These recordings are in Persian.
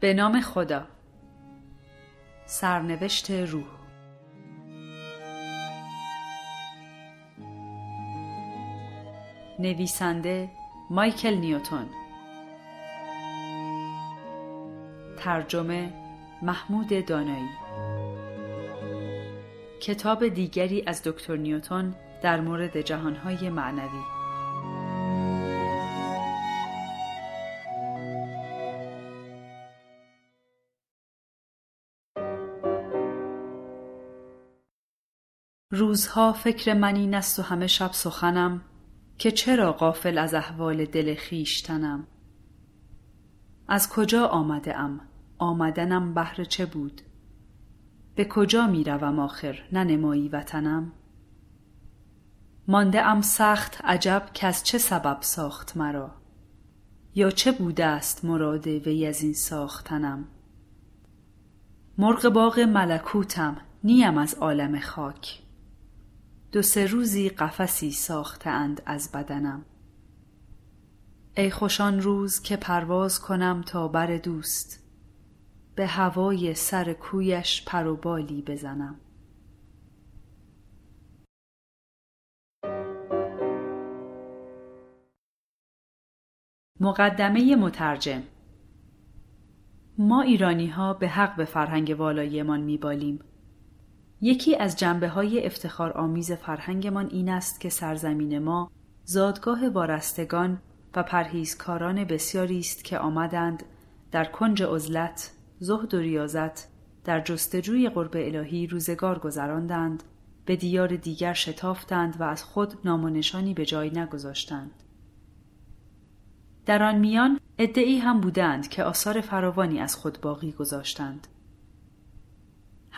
به نام خدا. سرنوشت روح. نویسنده مایکل نیوتون ترجمه محمود دانایی. کتاب دیگری از دکتر نیوتون در مورد جهانهای معنوی. روزها فکر من این است و همه شب سخنم که چرا غافل از احوال دل خیشتنم از کجا آمده ام آمدنم بهر چه بود؟ به کجا می روم آخر ننمایی وطنم؟ مانده ام سخت عجب که از چه سبب ساخت مرا؟ یا چه بوده است مراد وی از این ساختنم؟ مرغ باغ ملکوتم نیم از عالم خاک. دو سه روزی قفسی ساخته اند از بدنم. ای خوشان روز که پرواز کنم تا بر دوست به هوای سر کویش پر و بالی بزنم. مقدمه مترجم ما ایرانی ها به حق به فرهنگ والاییمان میبالیم. یکی از جنبه های افتخار آمیز فرهنگمان این است که سرزمین ما زادگاه وارستگان و پرهیزکاران بسیاری است که آمدند در کنج عزلت زهد و ریاضت در جستجوی قرب الهی روزگار گذراندند به دیار دیگر شتافتند و از خود نامونشانی به جای نگذاشتند. در آن میان ادعی هم بودند که آثار فراوانی از خود باقی گذاشتند.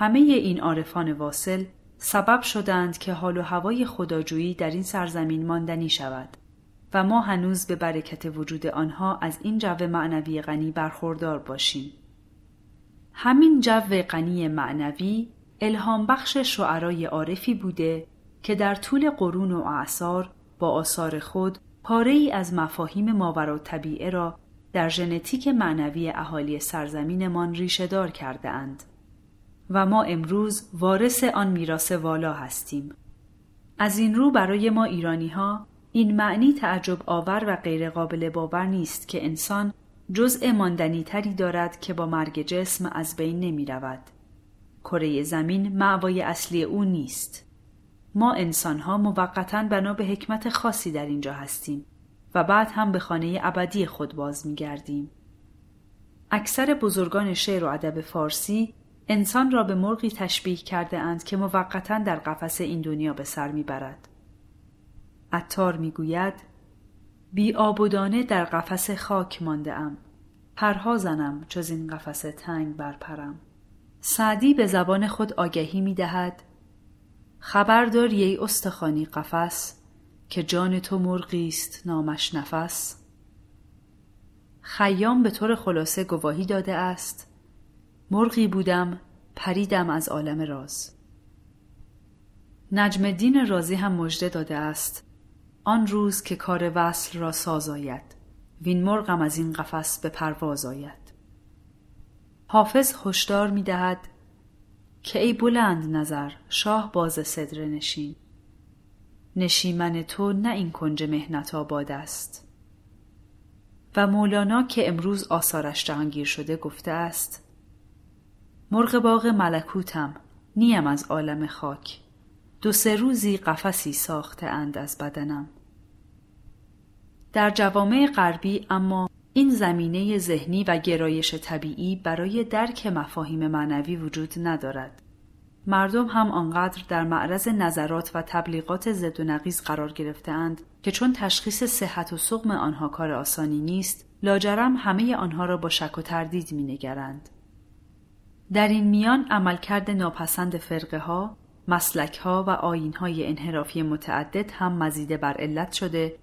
همه این عارفان واصل سبب شدند که حال و هوای خداجویی در این سرزمین ماندنی شود و ما هنوز به برکت وجود آنها از این جو معنوی غنی برخوردار باشیم. همین جو غنی معنوی الهام بخش شعرای عارفی بوده که در طول قرون و اعثار با آثار خود پاره ای از مفاهیم ماورا طبیعه را در ژنتیک معنوی اهالی سرزمینمان ریشهدار کرده اند. و ما امروز وارث آن میراث والا هستیم. از این رو برای ما ایرانی ها این معنی تعجب آور و غیرقابل باور نیست که انسان جزء ماندنی تری دارد که با مرگ جسم از بین نمی رود. کره زمین معوای اصلی او نیست. ما انسان ها موقتا بنا به حکمت خاصی در اینجا هستیم و بعد هم به خانه ابدی خود باز می گردیم. اکثر بزرگان شعر و ادب فارسی انسان را به مرغی تشبیه کرده اند که موقتا در قفس این دنیا به سر می‌برد. عطار می‌گوید بی آبودانه در قفس خاک مانده ام. پرها زنم جز این قفس تنگ برپرم. سعدی به زبان خود آگهی می دهد خبردار ای استخانی قفس که جان تو مرغی است نامش نفس خیام به طور خلاصه گواهی داده است مرغی بودم پریدم از عالم راز. نجم دین رازی هم مژده داده است. آن روز که کار وصل را ساز آید. وین مرغم از این قفس به پرواز آید. حافظ هشدار می دهد که ای بلند نظر شاه باز صدر نشین. نشیمن تو نه این کنج مهنت آباد است. و مولانا که امروز آثارش جهانگیر شده گفته است مرغ باغ ملکوتم نیم از عالم خاک. دو سه روزی قفسی ساخته اند از بدنم. در جوامع غربی اما این زمینه ذهنی و گرایش طبیعی برای درک مفاهیم معنوی وجود ندارد. مردم هم آنقدر در معرض نظرات و تبلیغات زد و نقیز قرار گرفتهاند که چون تشخیص صحت و سقم آنها کار آسانی نیست لاجرم همه آنها را با شک و تردید نگرند. در این میان عملکرد ناپسند فرقه ها، مسلک ها و آین های انحرافی متعدد هم مزیده بر علت شده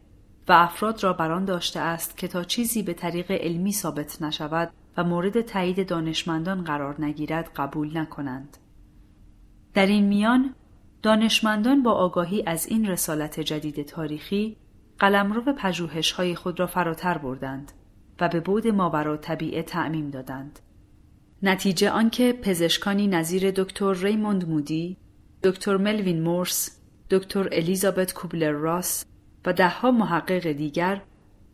و افراد را بران داشته است که تا چیزی به طریق علمی ثابت نشود و مورد تایید دانشمندان قرار نگیرد قبول نکنند. در این میان دانشمندان با آگاهی از این رسالت جدید تاریخی قلمرو پژوهش های خود را فراتر بردند و به بود ماورا طبیعه تعمیم دادند. نتیجه آنکه پزشکانی نظیر دکتر ریموند مودی، دکتر ملوین مورس، دکتر الیزابت کوبلر راس و دهها محقق دیگر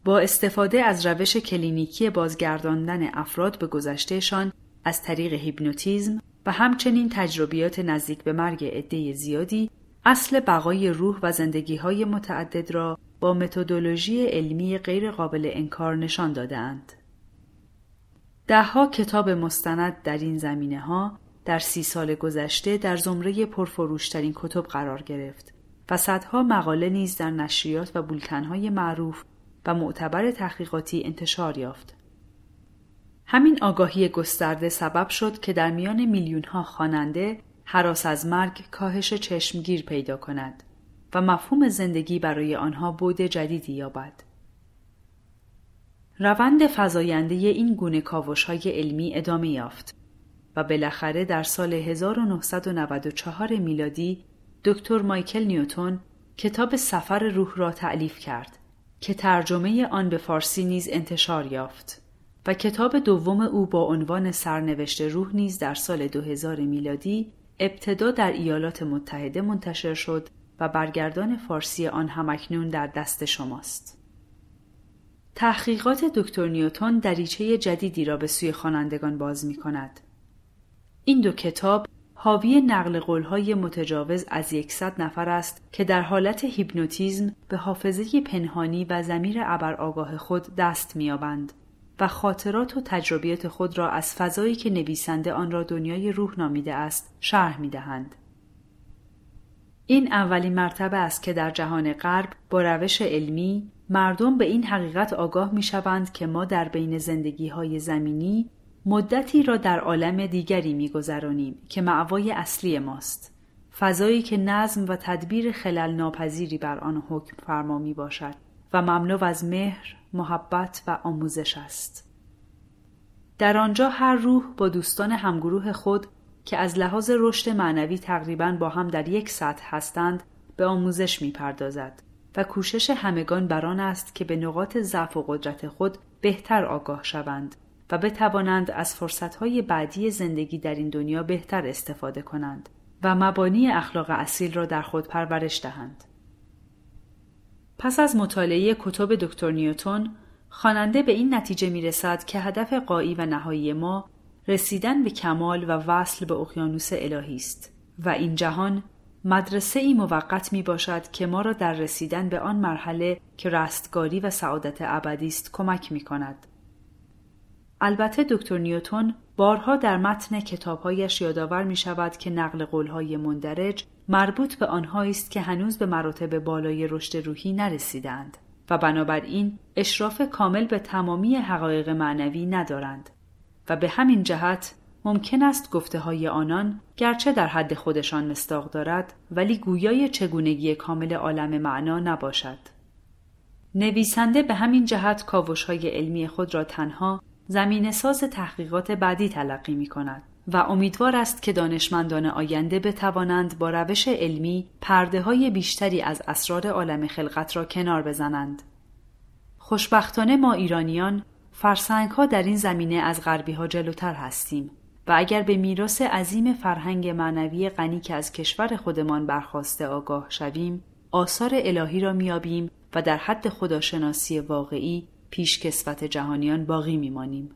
با استفاده از روش کلینیکی بازگرداندن افراد به گذشتهشان از طریق هیپنوتیزم و همچنین تجربیات نزدیک به مرگ عده زیادی اصل بقای روح و زندگی های متعدد را با متدولوژی علمی غیر قابل انکار نشان دادهاند. دهها کتاب مستند در این زمینه ها در سی سال گذشته در زمره پرفروشترین کتب قرار گرفت و صدها مقاله نیز در نشریات و بولتنهای معروف و معتبر تحقیقاتی انتشار یافت. همین آگاهی گسترده سبب شد که در میان میلیون ها خواننده حراس از مرگ کاهش چشمگیر پیدا کند و مفهوم زندگی برای آنها بود جدیدی یابد. روند فزاینده این گونه کاوش های علمی ادامه یافت و بالاخره در سال 1994 میلادی دکتر مایکل نیوتون کتاب سفر روح را تعلیف کرد که ترجمه آن به فارسی نیز انتشار یافت و کتاب دوم او با عنوان سرنوشت روح نیز در سال 2000 میلادی ابتدا در ایالات متحده منتشر شد و برگردان فارسی آن همکنون در دست شماست. تحقیقات دکتر نیوتون دریچه جدیدی را به سوی خوانندگان باز می کند. این دو کتاب حاوی نقل قولهای متجاوز از یکصد نفر است که در حالت هیپنوتیزم به حافظه پنهانی و زمیر ابر آگاه خود دست میابند و خاطرات و تجربیات خود را از فضایی که نویسنده آن را دنیای روح نامیده است شرح می دهند. این اولین مرتبه است که در جهان غرب با روش علمی مردم به این حقیقت آگاه می شوند که ما در بین زندگی های زمینی مدتی را در عالم دیگری می گذرانیم که معوای اصلی ماست. فضایی که نظم و تدبیر خلل ناپذیری بر آن حکم فرما می باشد و مملو از مهر، محبت و آموزش است. در آنجا هر روح با دوستان همگروه خود که از لحاظ رشد معنوی تقریبا با هم در یک سطح هستند به آموزش می پردازد و کوشش همگان بر آن است که به نقاط ضعف و قدرت خود بهتر آگاه شوند و بتوانند از فرصتهای بعدی زندگی در این دنیا بهتر استفاده کنند و مبانی اخلاق اصیل را در خود پرورش دهند. پس از مطالعه کتب دکتر نیوتون خواننده به این نتیجه می رسد که هدف قایی و نهایی ما رسیدن به کمال و وصل به اقیانوس الهی است و این جهان مدرسه ای موقت می باشد که ما را در رسیدن به آن مرحله که رستگاری و سعادت ابدی است کمک می کند. البته دکتر نیوتون بارها در متن کتابهایش یادآور می شود که نقل قولهای مندرج مربوط به آنهایی است که هنوز به مراتب بالای رشد روحی نرسیدند و بنابراین اشراف کامل به تمامی حقایق معنوی ندارند و به همین جهت ممکن است گفته های آنان گرچه در حد خودشان مستاق دارد ولی گویای چگونگی کامل عالم معنا نباشد. نویسنده به همین جهت کاوش های علمی خود را تنها زمین ساز تحقیقات بعدی تلقی می کند و امیدوار است که دانشمندان آینده بتوانند با روش علمی پرده های بیشتری از اسرار عالم خلقت را کنار بزنند. خوشبختانه ما ایرانیان فرسنگ ها در این زمینه از غربی ها جلوتر هستیم و اگر به میراث عظیم فرهنگ معنوی غنی که از کشور خودمان برخواسته آگاه شویم آثار الهی را میابیم و در حد خداشناسی واقعی پیش کسوت جهانیان باقی میمانیم.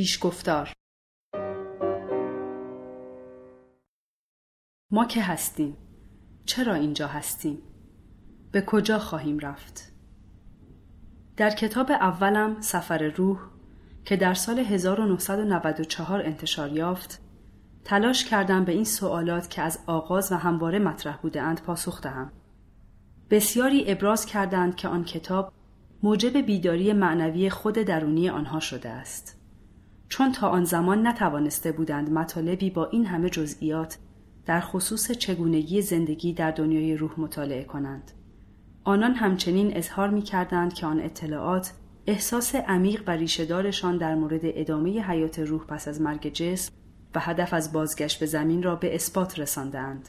پیشگفتار ما که هستیم. چرا اینجا هستیم؟ به کجا خواهیم رفت؟ در کتاب اولم سفر روح که در سال 1994 انتشار یافت تلاش کردم به این سوالات که از آغاز و همواره مطرح بودند پاسخ دهم. بسیاری ابراز کردند که آن کتاب موجب بیداری معنوی خود درونی آنها شده است. چون تا آن زمان نتوانسته بودند مطالبی با این همه جزئیات در خصوص چگونگی زندگی در دنیای روح مطالعه کنند. آنان همچنین اظهار می کردند که آن اطلاعات احساس عمیق و ریشهدارشان در مورد ادامه حیات روح پس از مرگ جسم و هدف از بازگشت به زمین را به اثبات رساندند.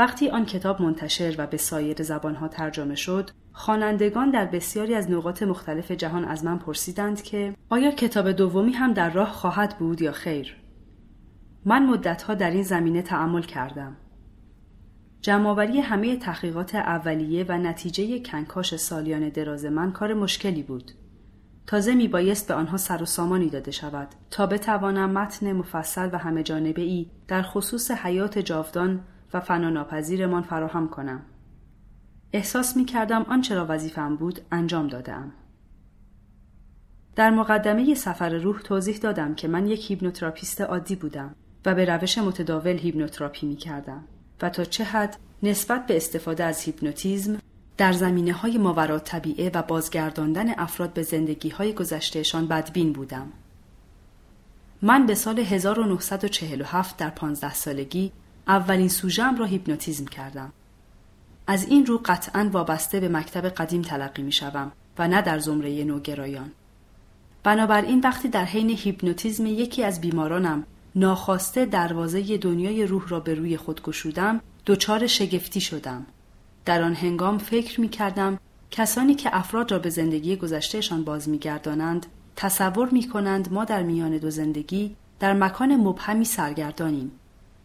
وقتی آن کتاب منتشر و به سایر زبانها ترجمه شد، خوانندگان در بسیاری از نقاط مختلف جهان از من پرسیدند که آیا کتاب دومی هم در راه خواهد بود یا خیر؟ من مدتها در این زمینه تعمل کردم. جمعآوری همه تحقیقات اولیه و نتیجه کنکاش سالیان دراز من کار مشکلی بود. تازه می بایست به آنها سر و سامانی داده شود تا بتوانم متن مفصل و همه جانبه ای در خصوص حیات جاودان و فناناپذیرمان فراهم کنم. احساس می کردم آنچه را وظیفم بود انجام دادم. در مقدمه سفر روح توضیح دادم که من یک هیپنوتراپیست عادی بودم و به روش متداول هیپنوتراپی می کردم و تا چه حد نسبت به استفاده از هیپنوتیزم در زمینه های ماورا طبیعه و بازگرداندن افراد به زندگی های گذشتهشان بدبین بودم. من به سال 1947 در 15 سالگی اولین سوژم را هیپنوتیزم کردم. از این رو قطعا وابسته به مکتب قدیم تلقی می شوم و نه در زمره نوگرایان. بنابراین وقتی در حین هیپنوتیزم یکی از بیمارانم ناخواسته دروازه دنیای روح را به روی خود گشودم دچار شگفتی شدم در آن هنگام فکر می کردم کسانی که افراد را به زندگی گذشتهشان باز می گردانند تصور می کنند ما در میان دو زندگی در مکان مبهمی سرگردانیم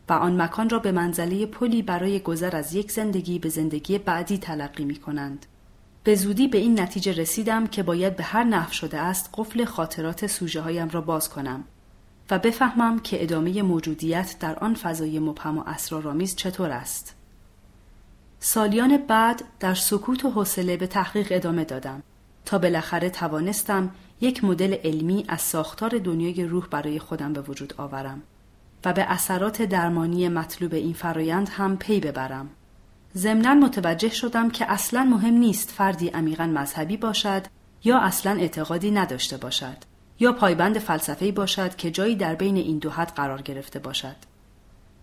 و آن مکان را به منزله پلی برای گذر از یک زندگی به زندگی بعدی تلقی می کنند. به زودی به این نتیجه رسیدم که باید به هر نحو شده است قفل خاطرات سوژه هایم را باز کنم و بفهمم که ادامه موجودیت در آن فضای مبهم و اسرارآمیز چطور است. سالیان بعد در سکوت و حوصله به تحقیق ادامه دادم تا بالاخره توانستم یک مدل علمی از ساختار دنیای روح برای خودم به وجود آورم و به اثرات درمانی مطلوب این فرایند هم پی ببرم. ضمنا متوجه شدم که اصلا مهم نیست فردی عمیقا مذهبی باشد یا اصلا اعتقادی نداشته باشد یا پایبند فلسفه‌ای باشد که جایی در بین این دو حد قرار گرفته باشد.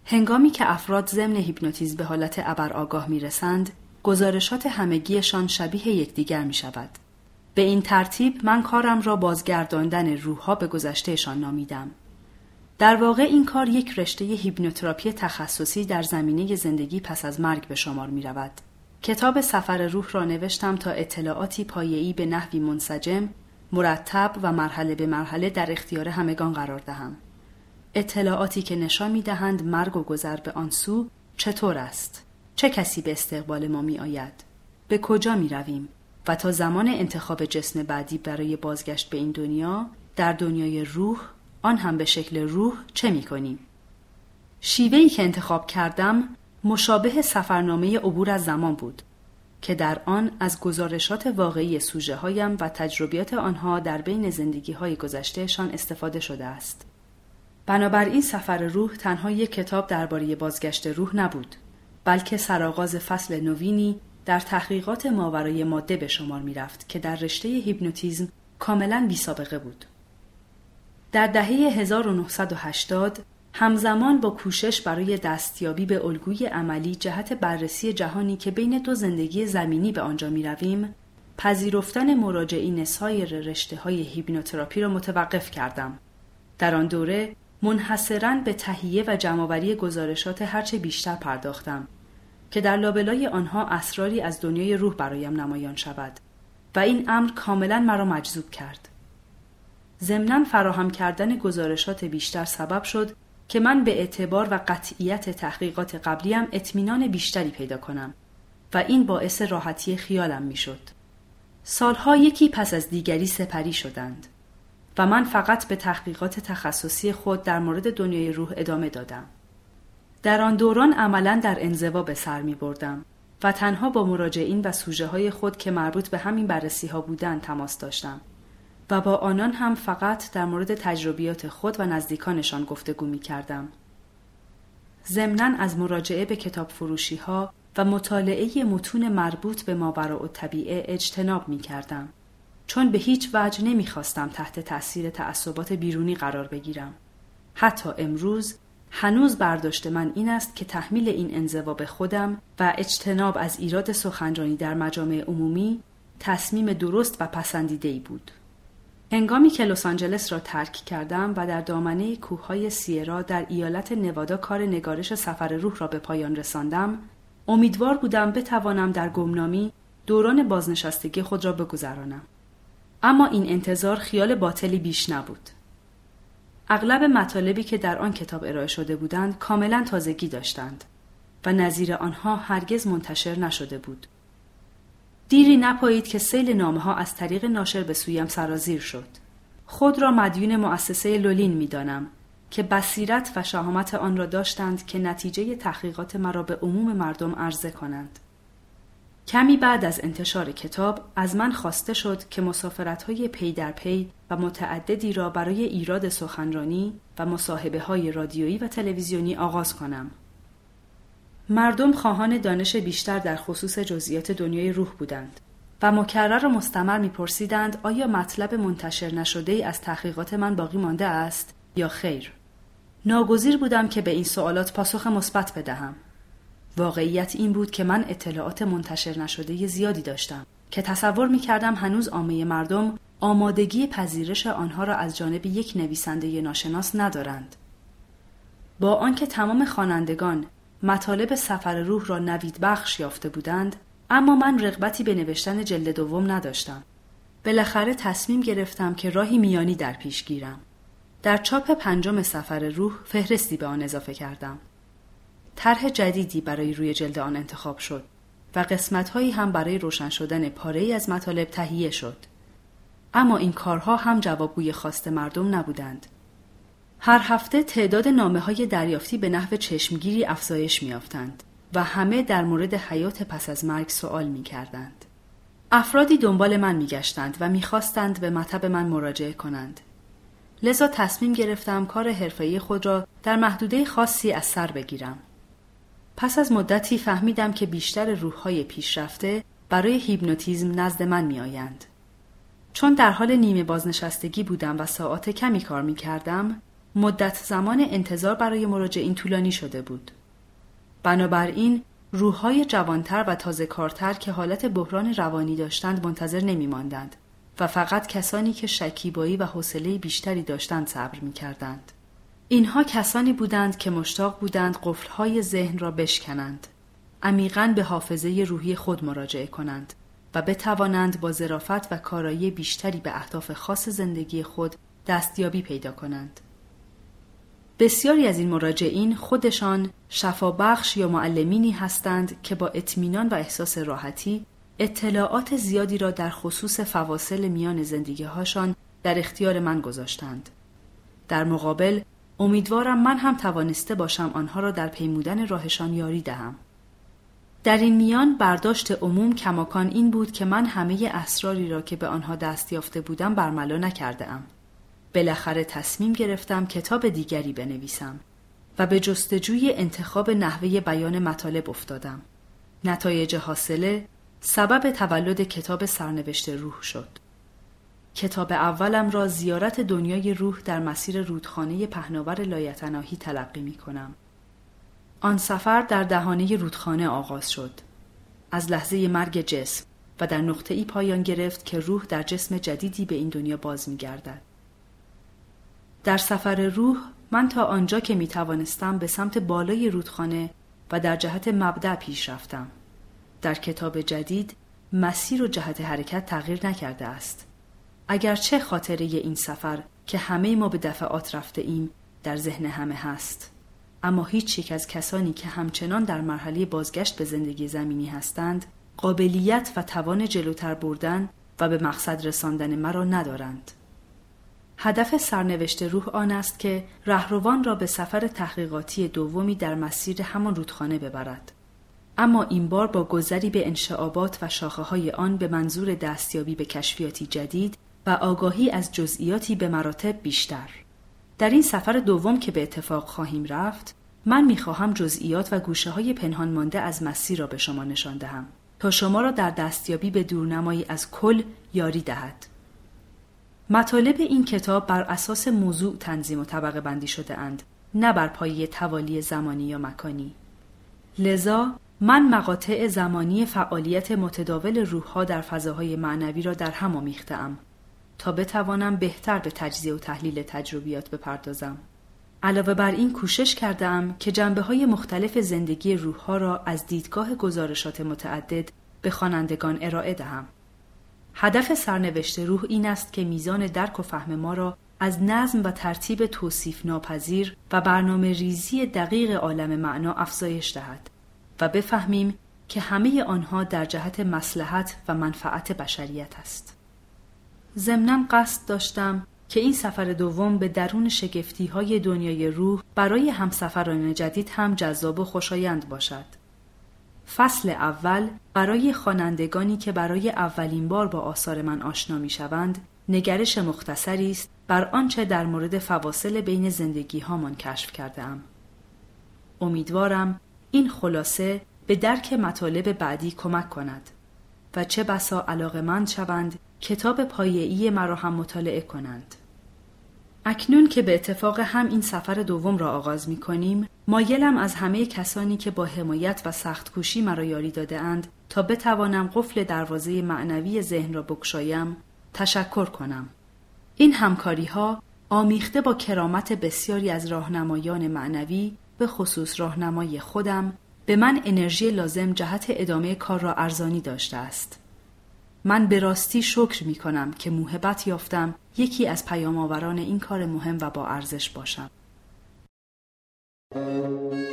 هنگامی که افراد ضمن هیپنوتیزم به حالت ابر آگاه می رسند، گزارشات همگیشان شبیه یکدیگر می شود. به این ترتیب من کارم را بازگرداندن روحها به گذشتهشان نامیدم. در واقع این کار یک رشته هیپنوتراپی تخصصی در زمینه زندگی پس از مرگ به شمار می رود. کتاب سفر روح را نوشتم تا اطلاعاتی پایه‌ای به نحوی منسجم، مرتب و مرحله به مرحله در اختیار همگان قرار دهم. اطلاعاتی که نشان می دهند مرگ و گذر به آن سو چطور است؟ چه کسی به استقبال ما می آید؟ به کجا می رویم؟ و تا زمان انتخاب جسم بعدی برای بازگشت به این دنیا در دنیای روح آن هم به شکل روح چه می کنیم؟ شیوهی که انتخاب کردم مشابه سفرنامه عبور از زمان بود که در آن از گزارشات واقعی سوژه هایم و تجربیات آنها در بین زندگی های گذشتهشان استفاده شده است. بنابراین سفر روح تنها یک کتاب درباره بازگشت روح نبود بلکه سرآغاز فصل نوینی در تحقیقات ماورای ماده به شمار می رفت که در رشته هیپنوتیزم کاملا بی سابقه بود. در دهه 1980 همزمان با کوشش برای دستیابی به الگوی عملی جهت بررسی جهانی که بین دو زندگی زمینی به آنجا می رویم، پذیرفتن مراجعین سایر رشته های هیپنوتراپی را متوقف کردم. در آن دوره منحصرا به تهیه و جمعآوری گزارشات هرچه بیشتر پرداختم که در لابلای آنها اسراری از دنیای روح برایم نمایان شود و این امر کاملا مرا مجذوب کرد. ضمنا فراهم کردن گزارشات بیشتر سبب شد که من به اعتبار و قطعیت تحقیقات قبلیم اطمینان بیشتری پیدا کنم و این باعث راحتی خیالم می‌شد. سالها یکی پس از دیگری سپری شدند و من فقط به تحقیقات تخصصی خود در مورد دنیای روح ادامه دادم. در آن دوران عملا در انزوا به سر می بردم و تنها با مراجعین و سوژه های خود که مربوط به همین بررسی ها بودند تماس داشتم و با آنان هم فقط در مورد تجربیات خود و نزدیکانشان گفتگو می کردم. ضمنا از مراجعه به کتاب فروشی ها و مطالعه متون مربوط به ماورا و طبیعه اجتناب می کردم. چون به هیچ وجه نمی خواستم تحت تأثیر تعصبات بیرونی قرار بگیرم. حتی امروز هنوز برداشت من این است که تحمیل این انزوا به خودم و اجتناب از ایراد سخنرانی در مجامع عمومی تصمیم درست و پسندیده ای بود. هنگامی که لس آنجلس را ترک کردم و در دامنه کوههای سیرا در ایالت نوادا کار نگارش سفر روح را به پایان رساندم، امیدوار بودم بتوانم در گمنامی دوران بازنشستگی خود را بگذرانم. اما این انتظار خیال باطلی بیش نبود. اغلب مطالبی که در آن کتاب ارائه شده بودند کاملا تازگی داشتند و نظیر آنها هرگز منتشر نشده بود. دیری نپایید که سیل نامه ها از طریق ناشر به سویم سرازیر شد. خود را مدیون مؤسسه لولین می دانم که بصیرت و شهامت آن را داشتند که نتیجه تحقیقات مرا به عموم مردم عرضه کنند. کمی بعد از انتشار کتاب از من خواسته شد که مسافرت های پی در پی و متعددی را برای ایراد سخنرانی و مصاحبه های رادیویی و تلویزیونی آغاز کنم. مردم خواهان دانش بیشتر در خصوص جزئیات دنیای روح بودند و مکرر و مستمر میپرسیدند آیا مطلب منتشر نشده از تحقیقات من باقی مانده است یا خیر ناگزیر بودم که به این سوالات پاسخ مثبت بدهم واقعیت این بود که من اطلاعات منتشر نشده زیادی داشتم که تصور می کردم هنوز عامه مردم آمادگی پذیرش آنها را از جانب یک نویسنده ناشناس ندارند. با آنکه تمام خوانندگان مطالب سفر روح را نوید بخش یافته بودند اما من رغبتی به نوشتن جلد دوم نداشتم. بالاخره تصمیم گرفتم که راهی میانی در پیش گیرم. در چاپ پنجم سفر روح فهرستی به آن اضافه کردم. طرح جدیدی برای روی جلد آن انتخاب شد و قسمتهایی هم برای روشن شدن پاره از مطالب تهیه شد. اما این کارها هم جوابگوی خواست مردم نبودند. هر هفته تعداد نامه های دریافتی به نحو چشمگیری افزایش میافتند و همه در مورد حیات پس از مرگ سوال می کردند. افرادی دنبال من می گشتند و می‌خواستند به مطب من مراجعه کنند. لذا تصمیم گرفتم کار حرفه‌ای خود را در محدوده خاصی از سر بگیرم. پس از مدتی فهمیدم که بیشتر روحهای پیشرفته برای هیپنوتیزم نزد من می آیند. چون در حال نیمه بازنشستگی بودم و ساعات کمی کار می کردم، مدت زمان انتظار برای مراجعین طولانی شده بود. بنابراین روحهای جوانتر و تازه کارتر که حالت بحران روانی داشتند منتظر نمی ماندند و فقط کسانی که شکیبایی و حوصله بیشتری داشتند صبر می کردند. اینها کسانی بودند که مشتاق بودند قفلهای ذهن را بشکنند. عمیقا به حافظه روحی خود مراجعه کنند و بتوانند با ظرافت و کارایی بیشتری به اهداف خاص زندگی خود دستیابی پیدا کنند. بسیاری از این مراجعین خودشان شفابخش یا معلمینی هستند که با اطمینان و احساس راحتی اطلاعات زیادی را در خصوص فواصل میان زندگی هاشان در اختیار من گذاشتند. در مقابل امیدوارم من هم توانسته باشم آنها را در پیمودن راهشان یاری دهم. در این میان برداشت عموم کماکان این بود که من همه اسراری را که به آنها دست یافته بودم برملا نکرده ام. بالاخره تصمیم گرفتم کتاب دیگری بنویسم و به جستجوی انتخاب نحوه بیان مطالب افتادم. نتایج حاصله سبب تولد کتاب سرنوشت روح شد. کتاب اولم را زیارت دنیای روح در مسیر رودخانه پهناور لایتناهی تلقی می کنم. آن سفر در دهانه رودخانه آغاز شد. از لحظه مرگ جسم و در نقطه ای پایان گرفت که روح در جسم جدیدی به این دنیا باز می گردد. در سفر روح من تا آنجا که می توانستم به سمت بالای رودخانه و در جهت مبدع پیش رفتم. در کتاب جدید مسیر و جهت حرکت تغییر نکرده است. اگرچه خاطره این سفر که همه ما به دفعات رفته ایم در ذهن همه هست. اما هیچ یک از کسانی که همچنان در مرحله بازگشت به زندگی زمینی هستند قابلیت و توان جلوتر بردن و به مقصد رساندن مرا ندارند. هدف سرنوشت روح آن است که رهروان را به سفر تحقیقاتی دومی در مسیر همان رودخانه ببرد. اما این بار با گذری به انشعابات و شاخه های آن به منظور دستیابی به کشفیاتی جدید و آگاهی از جزئیاتی به مراتب بیشتر. در این سفر دوم که به اتفاق خواهیم رفت، من می‌خواهم جزئیات و گوشه های پنهان مانده از مسیر را به شما نشان دهم تا شما را در دستیابی به دورنمایی از کل یاری دهد. مطالب این کتاب بر اساس موضوع تنظیم و طبقه بندی شده اند نه بر پایه توالی زمانی یا مکانی. لذا من مقاطع زمانی فعالیت متداول روحها در فضاهای معنوی را در هم آمیختهام تا بتوانم بهتر به تجزیه و تحلیل تجربیات بپردازم. علاوه بر این کوشش کردم که جنبه های مختلف زندگی روحها را از دیدگاه گزارشات متعدد به خوانندگان ارائه دهم. هدف سرنوشت روح این است که میزان درک و فهم ما را از نظم و ترتیب توصیف ناپذیر و برنامه ریزی دقیق عالم معنا افزایش دهد و بفهمیم که همه آنها در جهت مسلحت و منفعت بشریت است. ضمنا قصد داشتم که این سفر دوم به درون شگفتی های دنیای روح برای همسفران جدید هم جذاب و خوشایند باشد. فصل اول برای خوانندگانی که برای اولین بار با آثار من آشنا می شوند نگرش مختصری است بر آنچه در مورد فواصل بین زندگی هامان کشف کرده ام. امیدوارم این خلاصه به درک مطالب بعدی کمک کند و چه بسا علاقمند شوند کتاب پایه‌ای مرا هم مطالعه کنند. اکنون که به اتفاق هم این سفر دوم را آغاز می کنیم، مایلم از همه کسانی که با حمایت و سخت کوشی مرا یاری داده اند تا بتوانم قفل دروازه معنوی ذهن را بکشایم تشکر کنم. این همکاری ها آمیخته با کرامت بسیاری از راهنمایان معنوی به خصوص راهنمای خودم به من انرژی لازم جهت ادامه کار را ارزانی داشته است. من به راستی شکر می کنم که موهبت یافتم یکی از پیام آوران این کار مهم و با ارزش باشم. Música